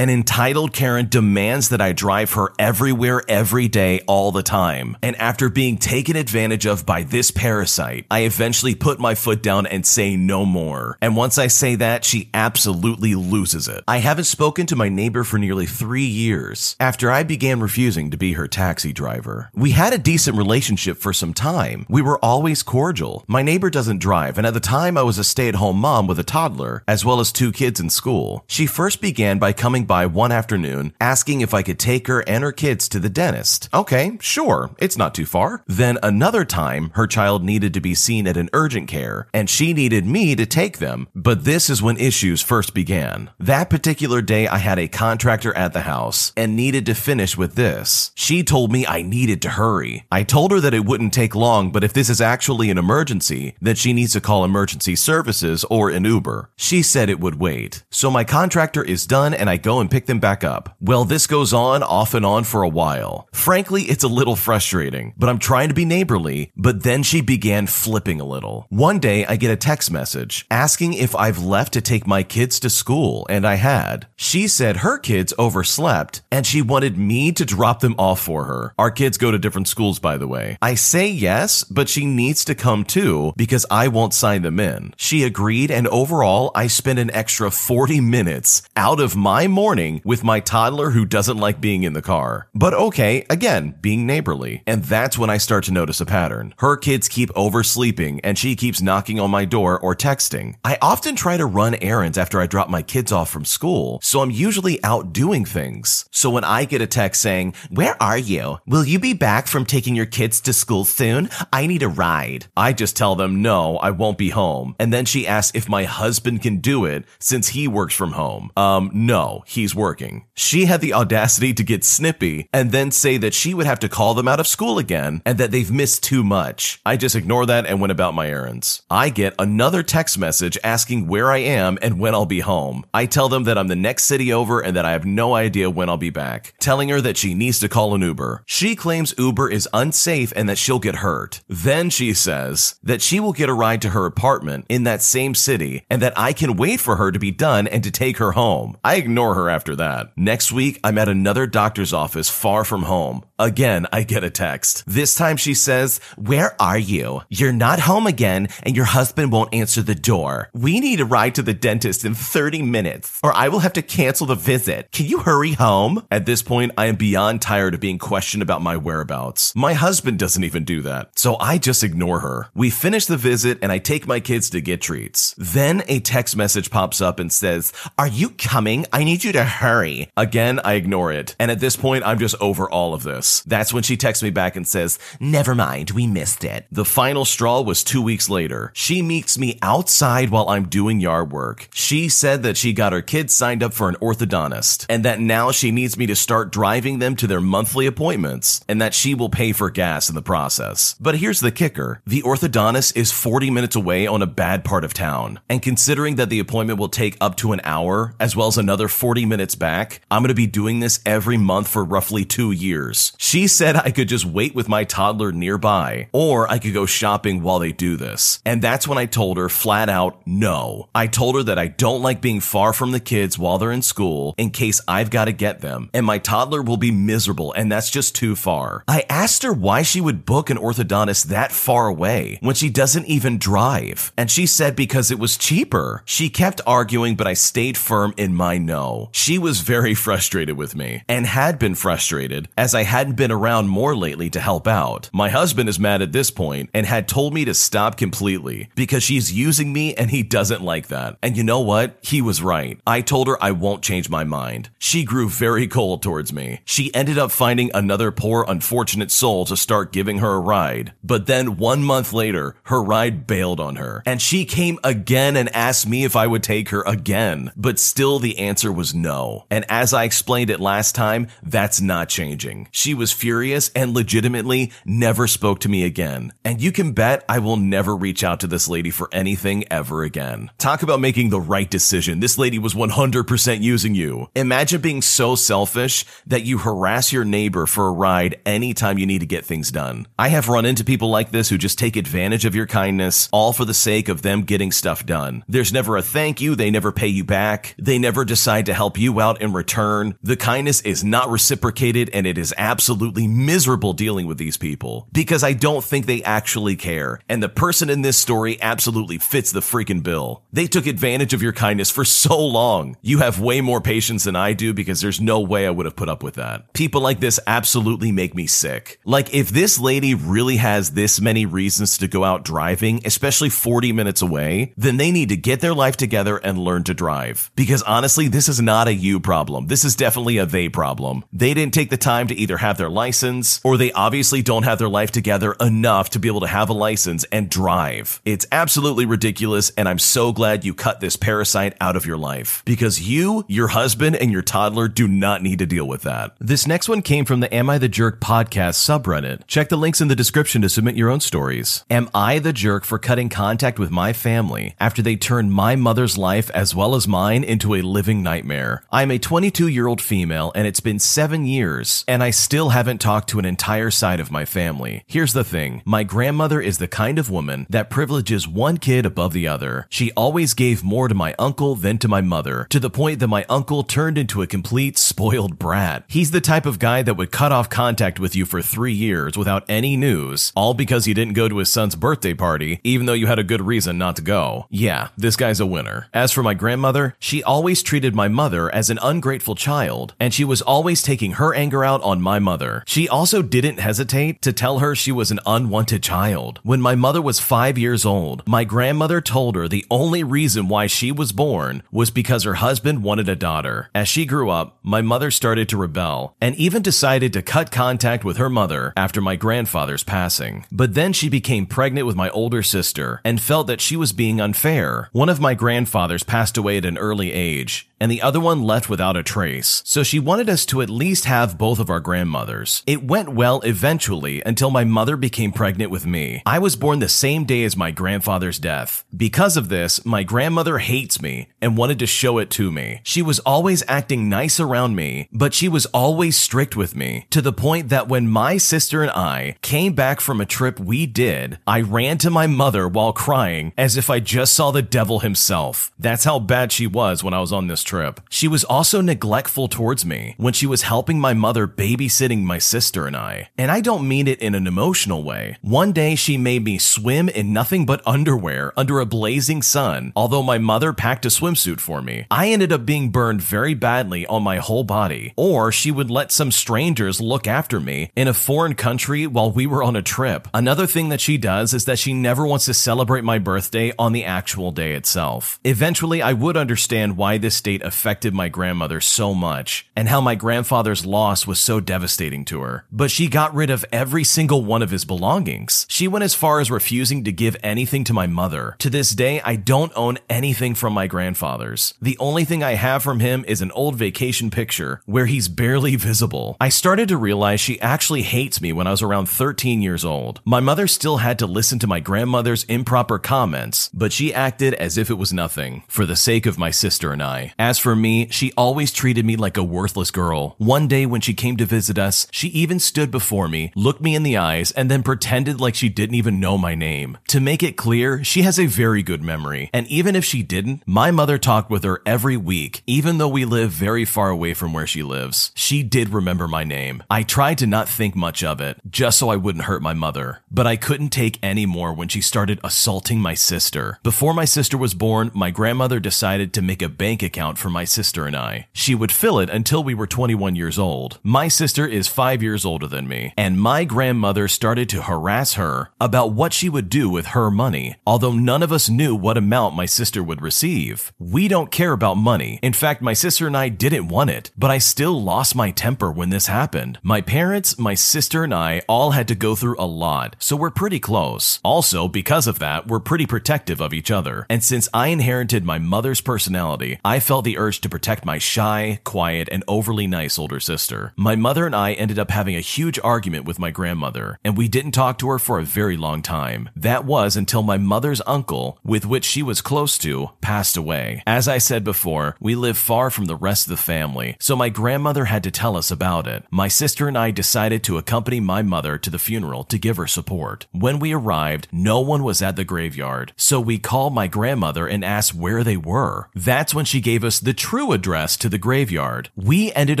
An entitled Karen demands that I drive her everywhere every day all the time. And after being taken advantage of by this parasite, I eventually put my foot down and say no more. And once I say that, she absolutely loses it. I haven't spoken to my neighbor for nearly three years after I began refusing to be her taxi driver. We had a decent relationship for some time. We were always cordial. My neighbor doesn't drive, and at the time I was a stay at home mom with a toddler, as well as two kids in school. She first began by coming by one afternoon asking if I could take her and her kids to the dentist. Okay, sure, it's not too far. Then another time, her child needed to be seen at an urgent care, and she needed me to take them. But this is when issues first began. That particular day, I had a contractor at the house and needed to finish with this. She told me I needed to hurry. I told her that it wouldn't take long, but if this is actually an emergency, that she needs to call emergency services or an Uber. She said it would wait. So my contractor is done and I go and pick them back up. Well, this goes on off and on for a while. Frankly, it's a little frustrating, but I'm trying to be neighborly, but then she began flipping a little. One day I get a text message asking if I've left to take my kids to school, and I had. She said her kids overslept and she wanted me to drop them off for her. Our kids go to different schools, by the way. I say yes, but she needs to come too because I won't sign them in. She agreed, and overall, I spent an extra 40 minutes out of my morning with my toddler who doesn't like being in the car. But okay, again, being neighborly. And that's when I start to notice a pattern. Her kids keep oversleeping and she keeps knocking on my door or texting. I often try to run errands after I drop my kids off from school, so I'm usually out doing things. So when I get a text saying, Where are you? Will you be back from taking your kids to school soon? I need a ride. I just tell them, No, I won't be home. And then she asks if my husband can do it since he works from home. Um, no, he's working. She had the audacity to get snippy and then say that she would have to call them out of school again and that they've missed too much. I just ignore that and went about my errands. I get another text message asking where I am and when I'll be home. I tell them that I'm the next city over and that I have no idea when I'll be back, telling her that she needs to call an Uber. She claims Uber is unsafe and that she'll get hurt. Then she says that she will get a ride to her apartment in that same city and that I can wait for her to be done and to take her home. I ignore her after that. Next week, I'm at another doctor's office far from home. Again, I get a text. This time she says, Where are you? You're not home again and your husband won't answer the door. We need a ride to the dentist in 30 minutes or I will have to cancel the visit. Can you hurry home? At this point, I am beyond tired of being questioned about my whereabouts. My husband doesn't even do that. So I just ignore her. We finish the visit and I take my kids to get treats. Then a text message pops up and says, Are you coming? I need you to hurry. Again, I ignore it. And at this point, I'm just over all of this. That's when she texts me back and says, Never mind, we missed it. The final straw was two weeks later. She meets me outside while I'm doing yard work. She said that she got her kids signed up for an orthodontist and that now she needs me to start driving them to their monthly appointments and that she will pay for gas in the process. But here's the kicker. The orthodontist is 40 minutes away on a bad part of town. And considering that the appointment will take up to an hour as well as another 40 minutes back, I'm going to be doing this every month for roughly two years. She said I could just wait with my toddler nearby or I could go shopping while they do this. And that's when I told her flat out no. I told her that I don't like being far from the kids while they're in school in case I've got to get them and my toddler will be miserable and that's just too far. I asked her why she would book an orthodontist that far away when she doesn't even drive. And she said because it was cheaper. She kept arguing, but I stayed firm in my no. She was very frustrated with me and had been frustrated as I hadn't been around more lately to help out. My husband is mad at this point and had told me to stop completely because she's using me and he doesn't like that. And you know what? He was right. I told her I won't change my mind. She grew very cold towards me. She ended up finding another poor, unfortunate soul to start giving her a ride. But then one month later, her ride bailed on her and she came again and asked me if I would take her again. But still the answer was no. And as I explained it last time, that's not changing. She was furious and legitimately never spoke to me again. And you can bet I will never reach out to this lady for anything ever again. Talk about making the right decision. This lady was 100% using you. Imagine being so selfish that you harass your neighbor for a ride anytime you need to get things done. I have run into people like this who just take advantage of your kindness, all for the sake of them getting stuff done. There's never a thank you. They never pay you back. They never decide to help help you out in return, the kindness is not reciprocated and it is absolutely miserable dealing with these people because I don't think they actually care. And the person in this story absolutely fits the freaking bill. They took advantage of your kindness for so long. You have way more patience than I do because there's no way I would have put up with that. People like this absolutely make me sick. Like if this lady really has this many reasons to go out driving, especially 40 minutes away, then they need to get their life together and learn to drive. Because honestly, this is not a you problem. This is definitely a they problem. They didn't take the time to either have their license or they obviously don't have their life together enough to be able to have a license and drive. It's absolutely ridiculous. And I'm so glad you cut this parasite out of your life because you, your husband, and your toddler do not need to deal with that. This next one came from the Am I the Jerk podcast subreddit. Check the links in the description to submit your own stories. Am I the jerk for cutting contact with my family after they turned my mother's life as well as mine into a living nightmare? I'm a 22 year old female and it's been seven years and I still haven't talked to an entire side of my family. Here's the thing. My grandmother is the kind of woman that privileges one kid above the other. She always gave more to my uncle than to my mother, to the point that my uncle turned into a complete spoiled brat. He's the type of guy that would cut off contact with you for three years without any news, all because he didn't go to his son's birthday party, even though you had a good reason not to go. Yeah, this guy's a winner. As for my grandmother, she always treated my mother as an ungrateful child, and she was always taking her anger out on my mother. She also didn't hesitate to tell her she was an unwanted child. When my mother was five years old, my grandmother told her the only reason why she was born was because her husband wanted a daughter. As she grew up, my mother started to rebel and even decided to cut contact with her mother after my grandfather's passing. But then she became pregnant with my older sister and felt that she was being unfair. One of my grandfathers passed away at an early age, and the other one left without a trace. So she wanted us to at least have both of our grandmothers. It went well eventually until my mother became pregnant with me. I was born the same day as my grandfather's death. Because of this, my grandmother hates me and wanted to show it to me. She was always acting nice around me, but she was always strict with me to the point that when my sister and I came back from a trip we did, I ran to my mother while crying as if I just saw the devil himself. That's how bad she was when I was on this trip. She was also neglectful towards me when she was helping my mother babysitting my sister and I. And I don't mean it in an emotional way. One day she made me swim in nothing but underwear under a blazing sun, although my mother packed a swimsuit for me. I ended up being burned very badly on my whole body. Or she would let some strangers look after me in a foreign country while we were on a trip. Another thing that she does is that she never wants to celebrate my birthday on the actual day itself. Eventually, I would understand why this state affected my grandmother so much and how my grandfather's loss was so devastating to her. But she got rid of every single one of his belongings. She went as far as refusing to give anything to my mother. To this day, I don't own anything from my grandfather's. The only thing I have from him is an old vacation picture where he's barely visible. I started to realize she actually hates me when I was around 13 years old. My mother still had to listen to my grandmother's improper comments, but she acted as if it was nothing for the sake of my sister and I. As for me, she always treated me like a worthless girl. One day when she came to visit us, she even stood before me, looked me in the eyes, and then pretended like she didn't even know my name. To make it clear, she has a very good memory, and even if she didn't, my mother talked with her every week, even though we live very far away from where she lives. She did remember my name. I tried to not think much of it, just so I wouldn't hurt my mother, but I couldn't take any more when she started assaulting my sister. Before my sister was born, my grandmother decided to make a bank account for my sister and I. She would fill it until we were 21 years old. My sister is five years older than me, and my grandmother started to harass her about what she would do with her money, although none of us knew what amount my sister would receive. We don't care about money. In fact, my sister and I didn't want it, but I still lost my temper when this happened. My parents, my sister, and I all had to go through a lot, so we're pretty close. Also, because of that, we're pretty protective of each other. And since I inherited my mother's personality, I felt the urge to protect my shy, quiet, and overly nice older sister. My mother and I ended up having a huge argument with my grandmother, and we didn't talk to her for a very long time. That was until my mother's uncle, with which she was close to, passed away. As I said before, we live far from the rest of the family, so my grandmother had to tell us about it. My sister and I decided to accompany my mother to the funeral to give her support. When we arrived, no one was at the graveyard, so we called my grandmother and asked where they were. That's when she gave us the true address to the graveyard. We ended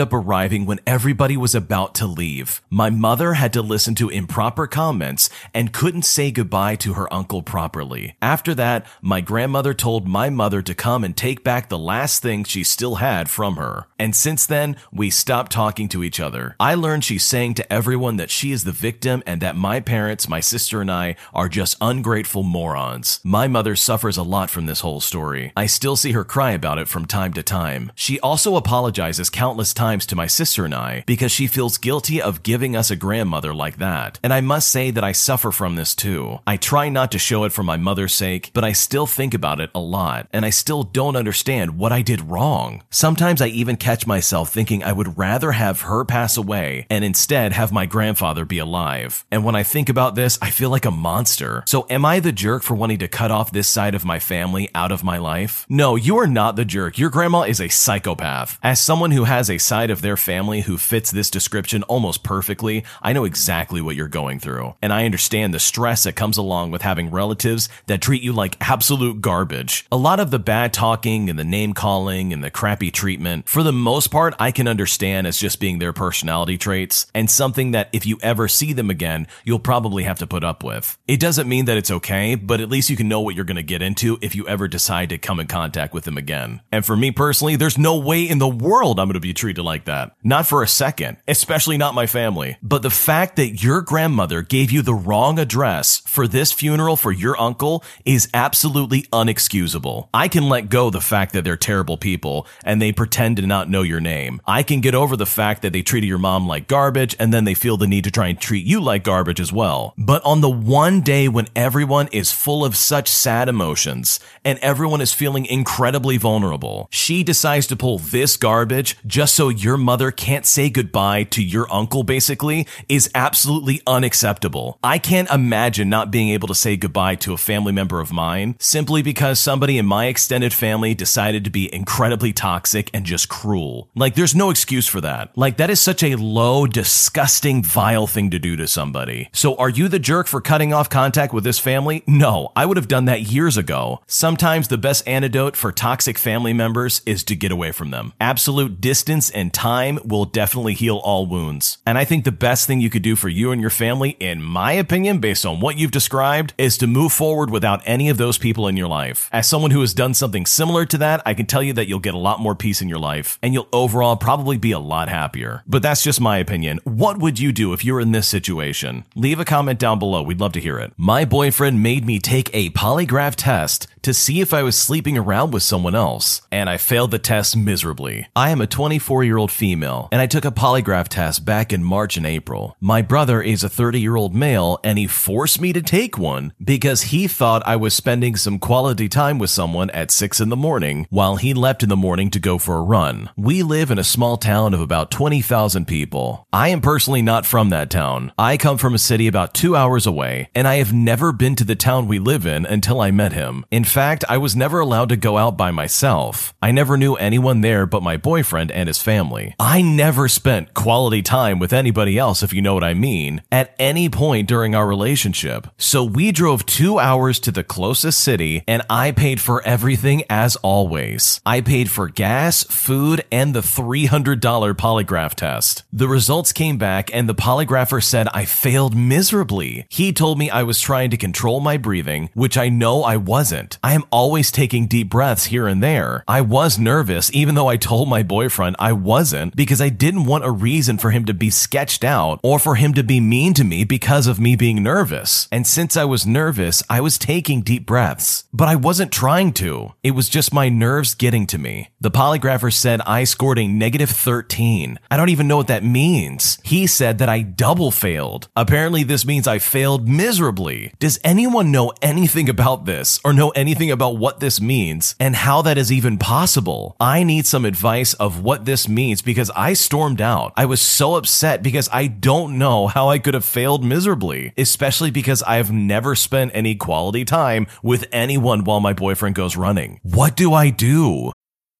up arriving when everybody was about to leave. My mother had to listen to improper comments and couldn't say goodbye to her uncle properly. After that, my grandmother told my mother to come and take back the last thing she still had from her. And since then, we stopped talking to each other. I learned she's saying to everyone that she is the victim and that my parents, my sister, and I are just ungrateful morons. My mother suffers a lot from this whole story. I still see her cry about it from time to time. She also apologizes countless times to my sister and I because she feels guilty of giving us a grandmother like that. And I must say that I suffer from this too. I try not to show it for my mother's sake, but I still think about it a lot, and I still don't understand what I did wrong. Sometimes I even catch myself thinking I would rather have her pass away and instead have my grandfather be alive. And when I think about this, I feel like a monster. So am I the jerk for wanting to cut off this side of my family out of my life? No, you are not the jerk. Your grandma is a psychopath. As someone who has a side of their family who fits this description almost perfectly, I know exactly what you're going through. And I understand the stress that comes along with having relatives that treat you like absolute garbage. A lot of the bad talking and the name calling and the crappy treatment, for the most part, I can understand as just being their personality traits and something that if you ever see them again, you'll probably have to put up with. It doesn't mean that it's okay, but at least you can know what you're going to get into if you ever decide to come in contact with them again. And for me personally, there's no way in the world I'm going to be treated like that. Not for a second, especially not my family. But the fact that your grandmother gave you the wrong address for this funeral for your uncle is absolutely unexcusable. I can let go the fact that they're terrible people and they pretend to not know your name. I can get over the fact that they treated your mom like garbage and then they feel the need to try and treat you like garbage as well. But on the one day when everyone is full of such sad emotions and everyone is feeling incredibly vulnerable, she decides to pull this garbage just so your mother can't say goodbye to your uncle basically is absolutely unacceptable. I can't imagine not being able to say goodbye to a family member of mine simply because somebody in my extended family decided to be incredibly toxic and just cruel. Like there's no excuse for that. Like that is such a low, disgusting, vile thing to do to somebody. So are you the jerk for cutting off contact with this family? No, I would have done that years ago. Sometimes the best antidote for toxic family members is to get away from them. Absolute distance and time will definitely heal all wounds. And I think the best thing you could do for you and your family, in my opinion, based on what you've described, is to move forward without any of those people in your life. As someone who has done something similar to that, I can tell you that you'll get a lot more peace in your life and you'll overall probably be a lot happier. But that's just my opinion. What would you do if you were in this situation? Leave a comment down below. We'd love to hear it. My boyfriend made me take a polygraph test to see if I was sleeping around with someone else, and I failed the test miserably. I am a 24 year old female, and I took a polygraph test back in March and April. My brother is a 30 year old male, and he forced me to take one because he thought I was spending some quality time with someone at 6 in the morning while he left in the morning to go for a run. We live in a small town of about 20,000 people. I am personally not from that town. I come from a city about two hours away, and I have never been to the town we live in until I met him. In fact, I was never allowed to go out by myself. I never knew anyone there but my boyfriend and his family. I never spent quality time with anybody else, if you know what I mean, at any point during our relationship. So we drove two hours to the closest city, and I paid for everything as always. I paid for gas, food, and the $300 polygraph test. The results came back, and the polygrapher said I failed miserably. He told me I was trying to control my breathing, which I know I wasn't. I am always taking deep breaths here and there. I was nervous, even though I told my boyfriend I wasn't, because I didn't want a reason for him to be sketched out or for him to be mean to me because of me being nervous. And since I was nervous, I was taking deep breaths. But I wasn't trying to. It was just my nerves getting to me. The polygrapher said I scored a negative 13. I don't even know what that means. He said that I double failed. Apparently, this means I failed miserably. Does anyone know anything about this or know anything about what this means and how that is even possible? I need some advice of what this means because I stormed out. I was so upset because I don't know how I could have failed miserably, especially because I've never spent any quality time with anyone while my boyfriend goes running. What do I do?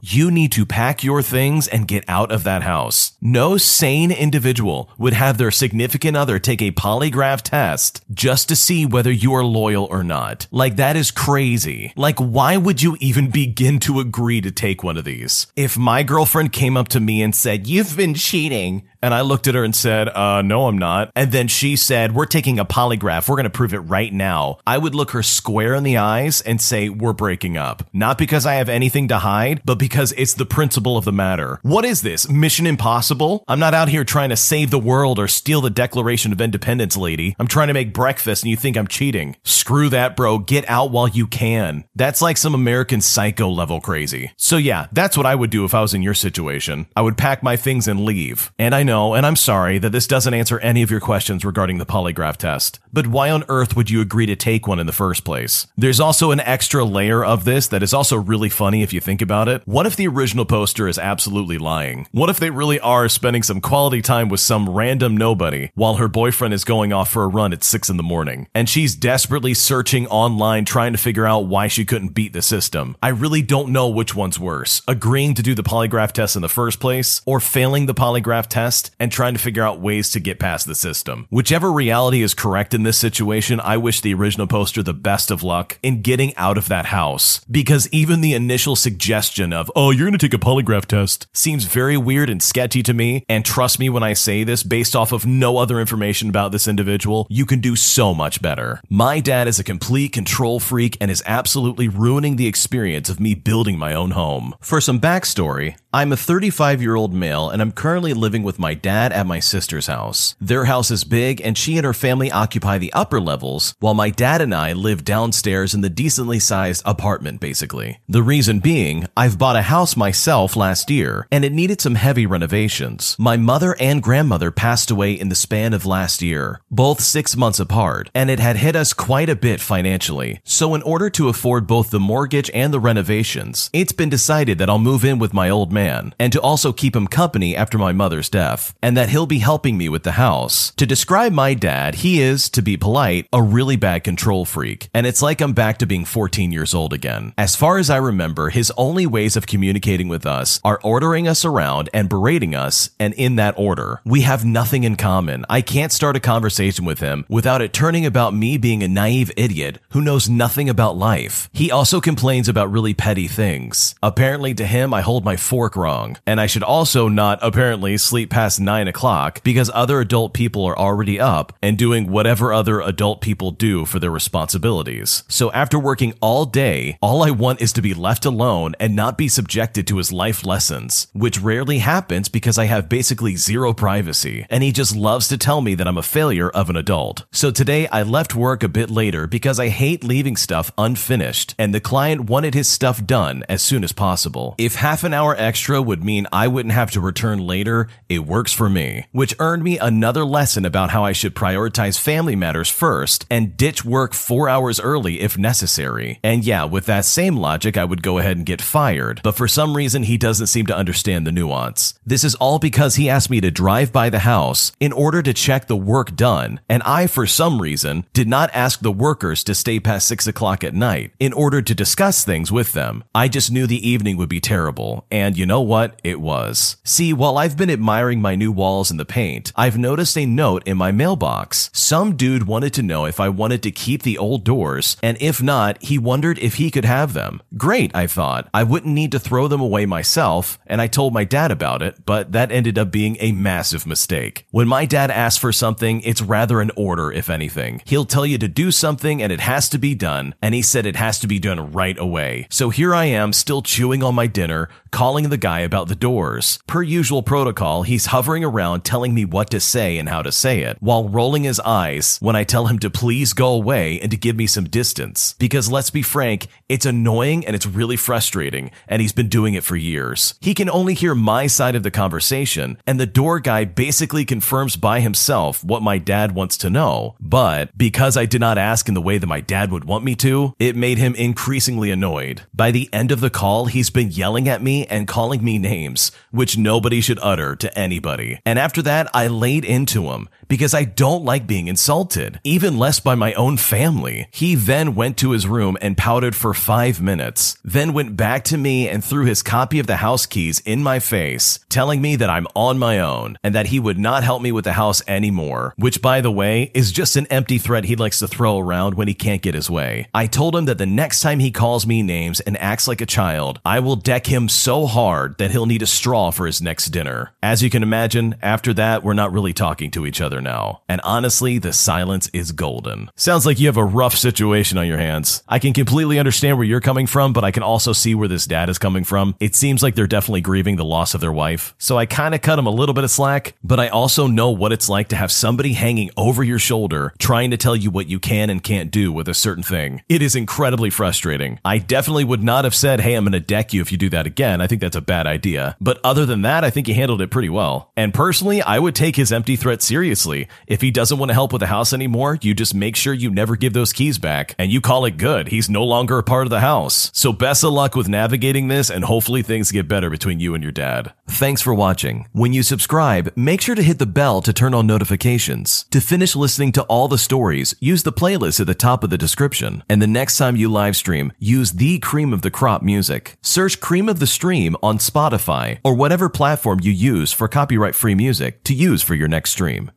You need to pack your things and get out of that house. No sane individual would have their significant other take a polygraph test just to see whether you are loyal or not. Like, that is crazy. Like, why would you even begin to agree to take one of these? If my girlfriend came up to me and said, You've been cheating, and I looked at her and said, uh, no, I'm not. And then she said, we're taking a polygraph. We're going to prove it right now. I would look her square in the eyes and say, we're breaking up. Not because I have anything to hide, but because it's the principle of the matter. What is this? Mission impossible? I'm not out here trying to save the world or steal the Declaration of Independence, lady. I'm trying to make breakfast and you think I'm cheating. Screw that, bro. Get out while you can. That's like some American psycho level crazy. So yeah, that's what I would do if I was in your situation. I would pack my things and leave. And I know, and I'm sorry that this doesn't answer any of your questions regarding the polygraph test, but why on earth would you agree to take one in the first place? There's also an extra layer of this that is also really funny if you think about it. What if the original poster is absolutely lying? What if they really are spending some quality time with some random nobody while her boyfriend is going off for a run at 6 in the morning? And she's desperately searching online trying to figure out why she couldn't beat the system. I really don't know which one's worse agreeing to do the polygraph test in the first place or failing the polygraph test and trying to figure out ways to get past the system. Whichever reality is correct in this situation, I wish the original poster the best of luck in getting out of that house. Because even the initial suggestion of, oh, you're going to take a polygraph test seems very weird and sketchy to me. And trust me when I say this, based off of no other information about this individual, you can do so much better. My dad is a complete control freak and is absolutely ruining the experience of me building my own home. For some backstory, I'm a 35 year old male and I'm currently living with my dad at my sister's house. Their house is big and she and her family occupy the upper levels, while my dad and I live downstairs in the decently sized apartment, basically. The reason being, I've bought a house myself last year and it needed some heavy renovations. My mother and grandmother passed away in the span of last year, both six months apart, and it had hit us quite a bit financially. So, in order to afford both the mortgage and the renovations, it's been decided that I'll move in with my old man and to also keep him company after my mother's death, and that he'll be helping me with the house. To describe my dad, he is, to be polite, a really bad control freak, and it's like I'm back to being 14 years old again. As far as I remember, his only ways of communicating with us are ordering us around and berating us, and in that order. We have nothing in common. I can't start a conversation with him without it turning about me being a naive idiot who knows nothing about life. He also complains about really petty things. Apparently, to him, I hold my fork wrong, and I should also not apparently sleep past 9 o'clock because other adult people are already up and doing whatever other adult people do for their responsibilities. So after working all day, all I want is to be left alone and not be subjected to his life lessons, which rarely happens because I have basically zero privacy, and he just loves to tell me that I'm a failure of an adult. So today I left work a bit later because I hate leaving stuff unfinished, and the client wanted his stuff done as soon as possible. If half an hour extra would mean I wouldn't have to return later, it works for me, which earned me another lesson about how I should prioritize family matters first and ditch work four hours early if necessary. And yeah, with that same logic, I would go ahead and get fired, but for some reason, he doesn't seem to understand the nuance. This is all because he asked me to drive by the house in order to check the work done, and I, for some reason, did not ask the workers to stay past 6 o'clock at night in order to discuss things with them. I just knew the evening would be terrible, and you know what? It was. See, while I've been admiring my my new walls and the paint, I've noticed a note in my mailbox. Some dude wanted to know if I wanted to keep the old doors, and if not, he wondered if he could have them. Great, I thought. I wouldn't need to throw them away myself, and I told my dad about it, but that ended up being a massive mistake. When my dad asks for something, it's rather an order, if anything. He'll tell you to do something and it has to be done, and he said it has to be done right away. So here I am, still chewing on my dinner, calling the guy about the doors. Per usual protocol, he's hovering around telling me what to say and how to say it, while rolling his eyes when I tell him to please go away and to give me some distance. Because let's be frank, it's annoying and it's really frustrating, and he's been doing it for years. He can only hear my side of the conversation, and the door guy basically confirms by himself what my dad wants to know. But because I did not ask in the way that my dad would want me to, it made him increasingly annoyed. By the end of the call, he's been yelling at me and calling me names, which nobody should utter to anybody. And after that, I laid into him because I don't like being insulted, even less by my own family. He then went to his room and pouted for five minutes, then went back to me and threw his copy of the house keys in my face, telling me that I'm on my own and that he would not help me with the house anymore, which by the way is just an empty threat he likes to throw around when he can't get his way. I told him that the next time he calls me names and acts like a child, I will deck him so hard that he'll need a straw for his next dinner. As you can imagine, after that, we're not really talking to each other now. And honestly, the silence is golden. Sounds like you have a rough situation on your hands. I can completely understand where you're coming from, but I can also see where this dad is coming from. It seems like they're definitely grieving the loss of their wife. So I kind of cut him a little bit of slack, but I also know what it's like to have somebody hanging over your shoulder trying to tell you what you can and can't do with a certain thing. It is incredibly frustrating. I definitely would not have said, hey, I'm going to deck you if you do that again. I think that's a bad idea. But other than that, I think he handled it pretty well. And personally, I would take his empty threat seriously. If he doesn't want to help with the house anymore, you just make sure you never give those keys back and you call it good. He's no longer a part of the house. So best of luck with navigating this and hopefully things get better between you and your dad. Thanks for watching. When you subscribe, make sure to hit the bell to turn on notifications. To finish listening to all the stories, use the playlist at the top of the description. And the next time you live stream, use the cream of the crop music. Search cream of the stream on Spotify or whatever platform you use for copyright free music to use for your next stream.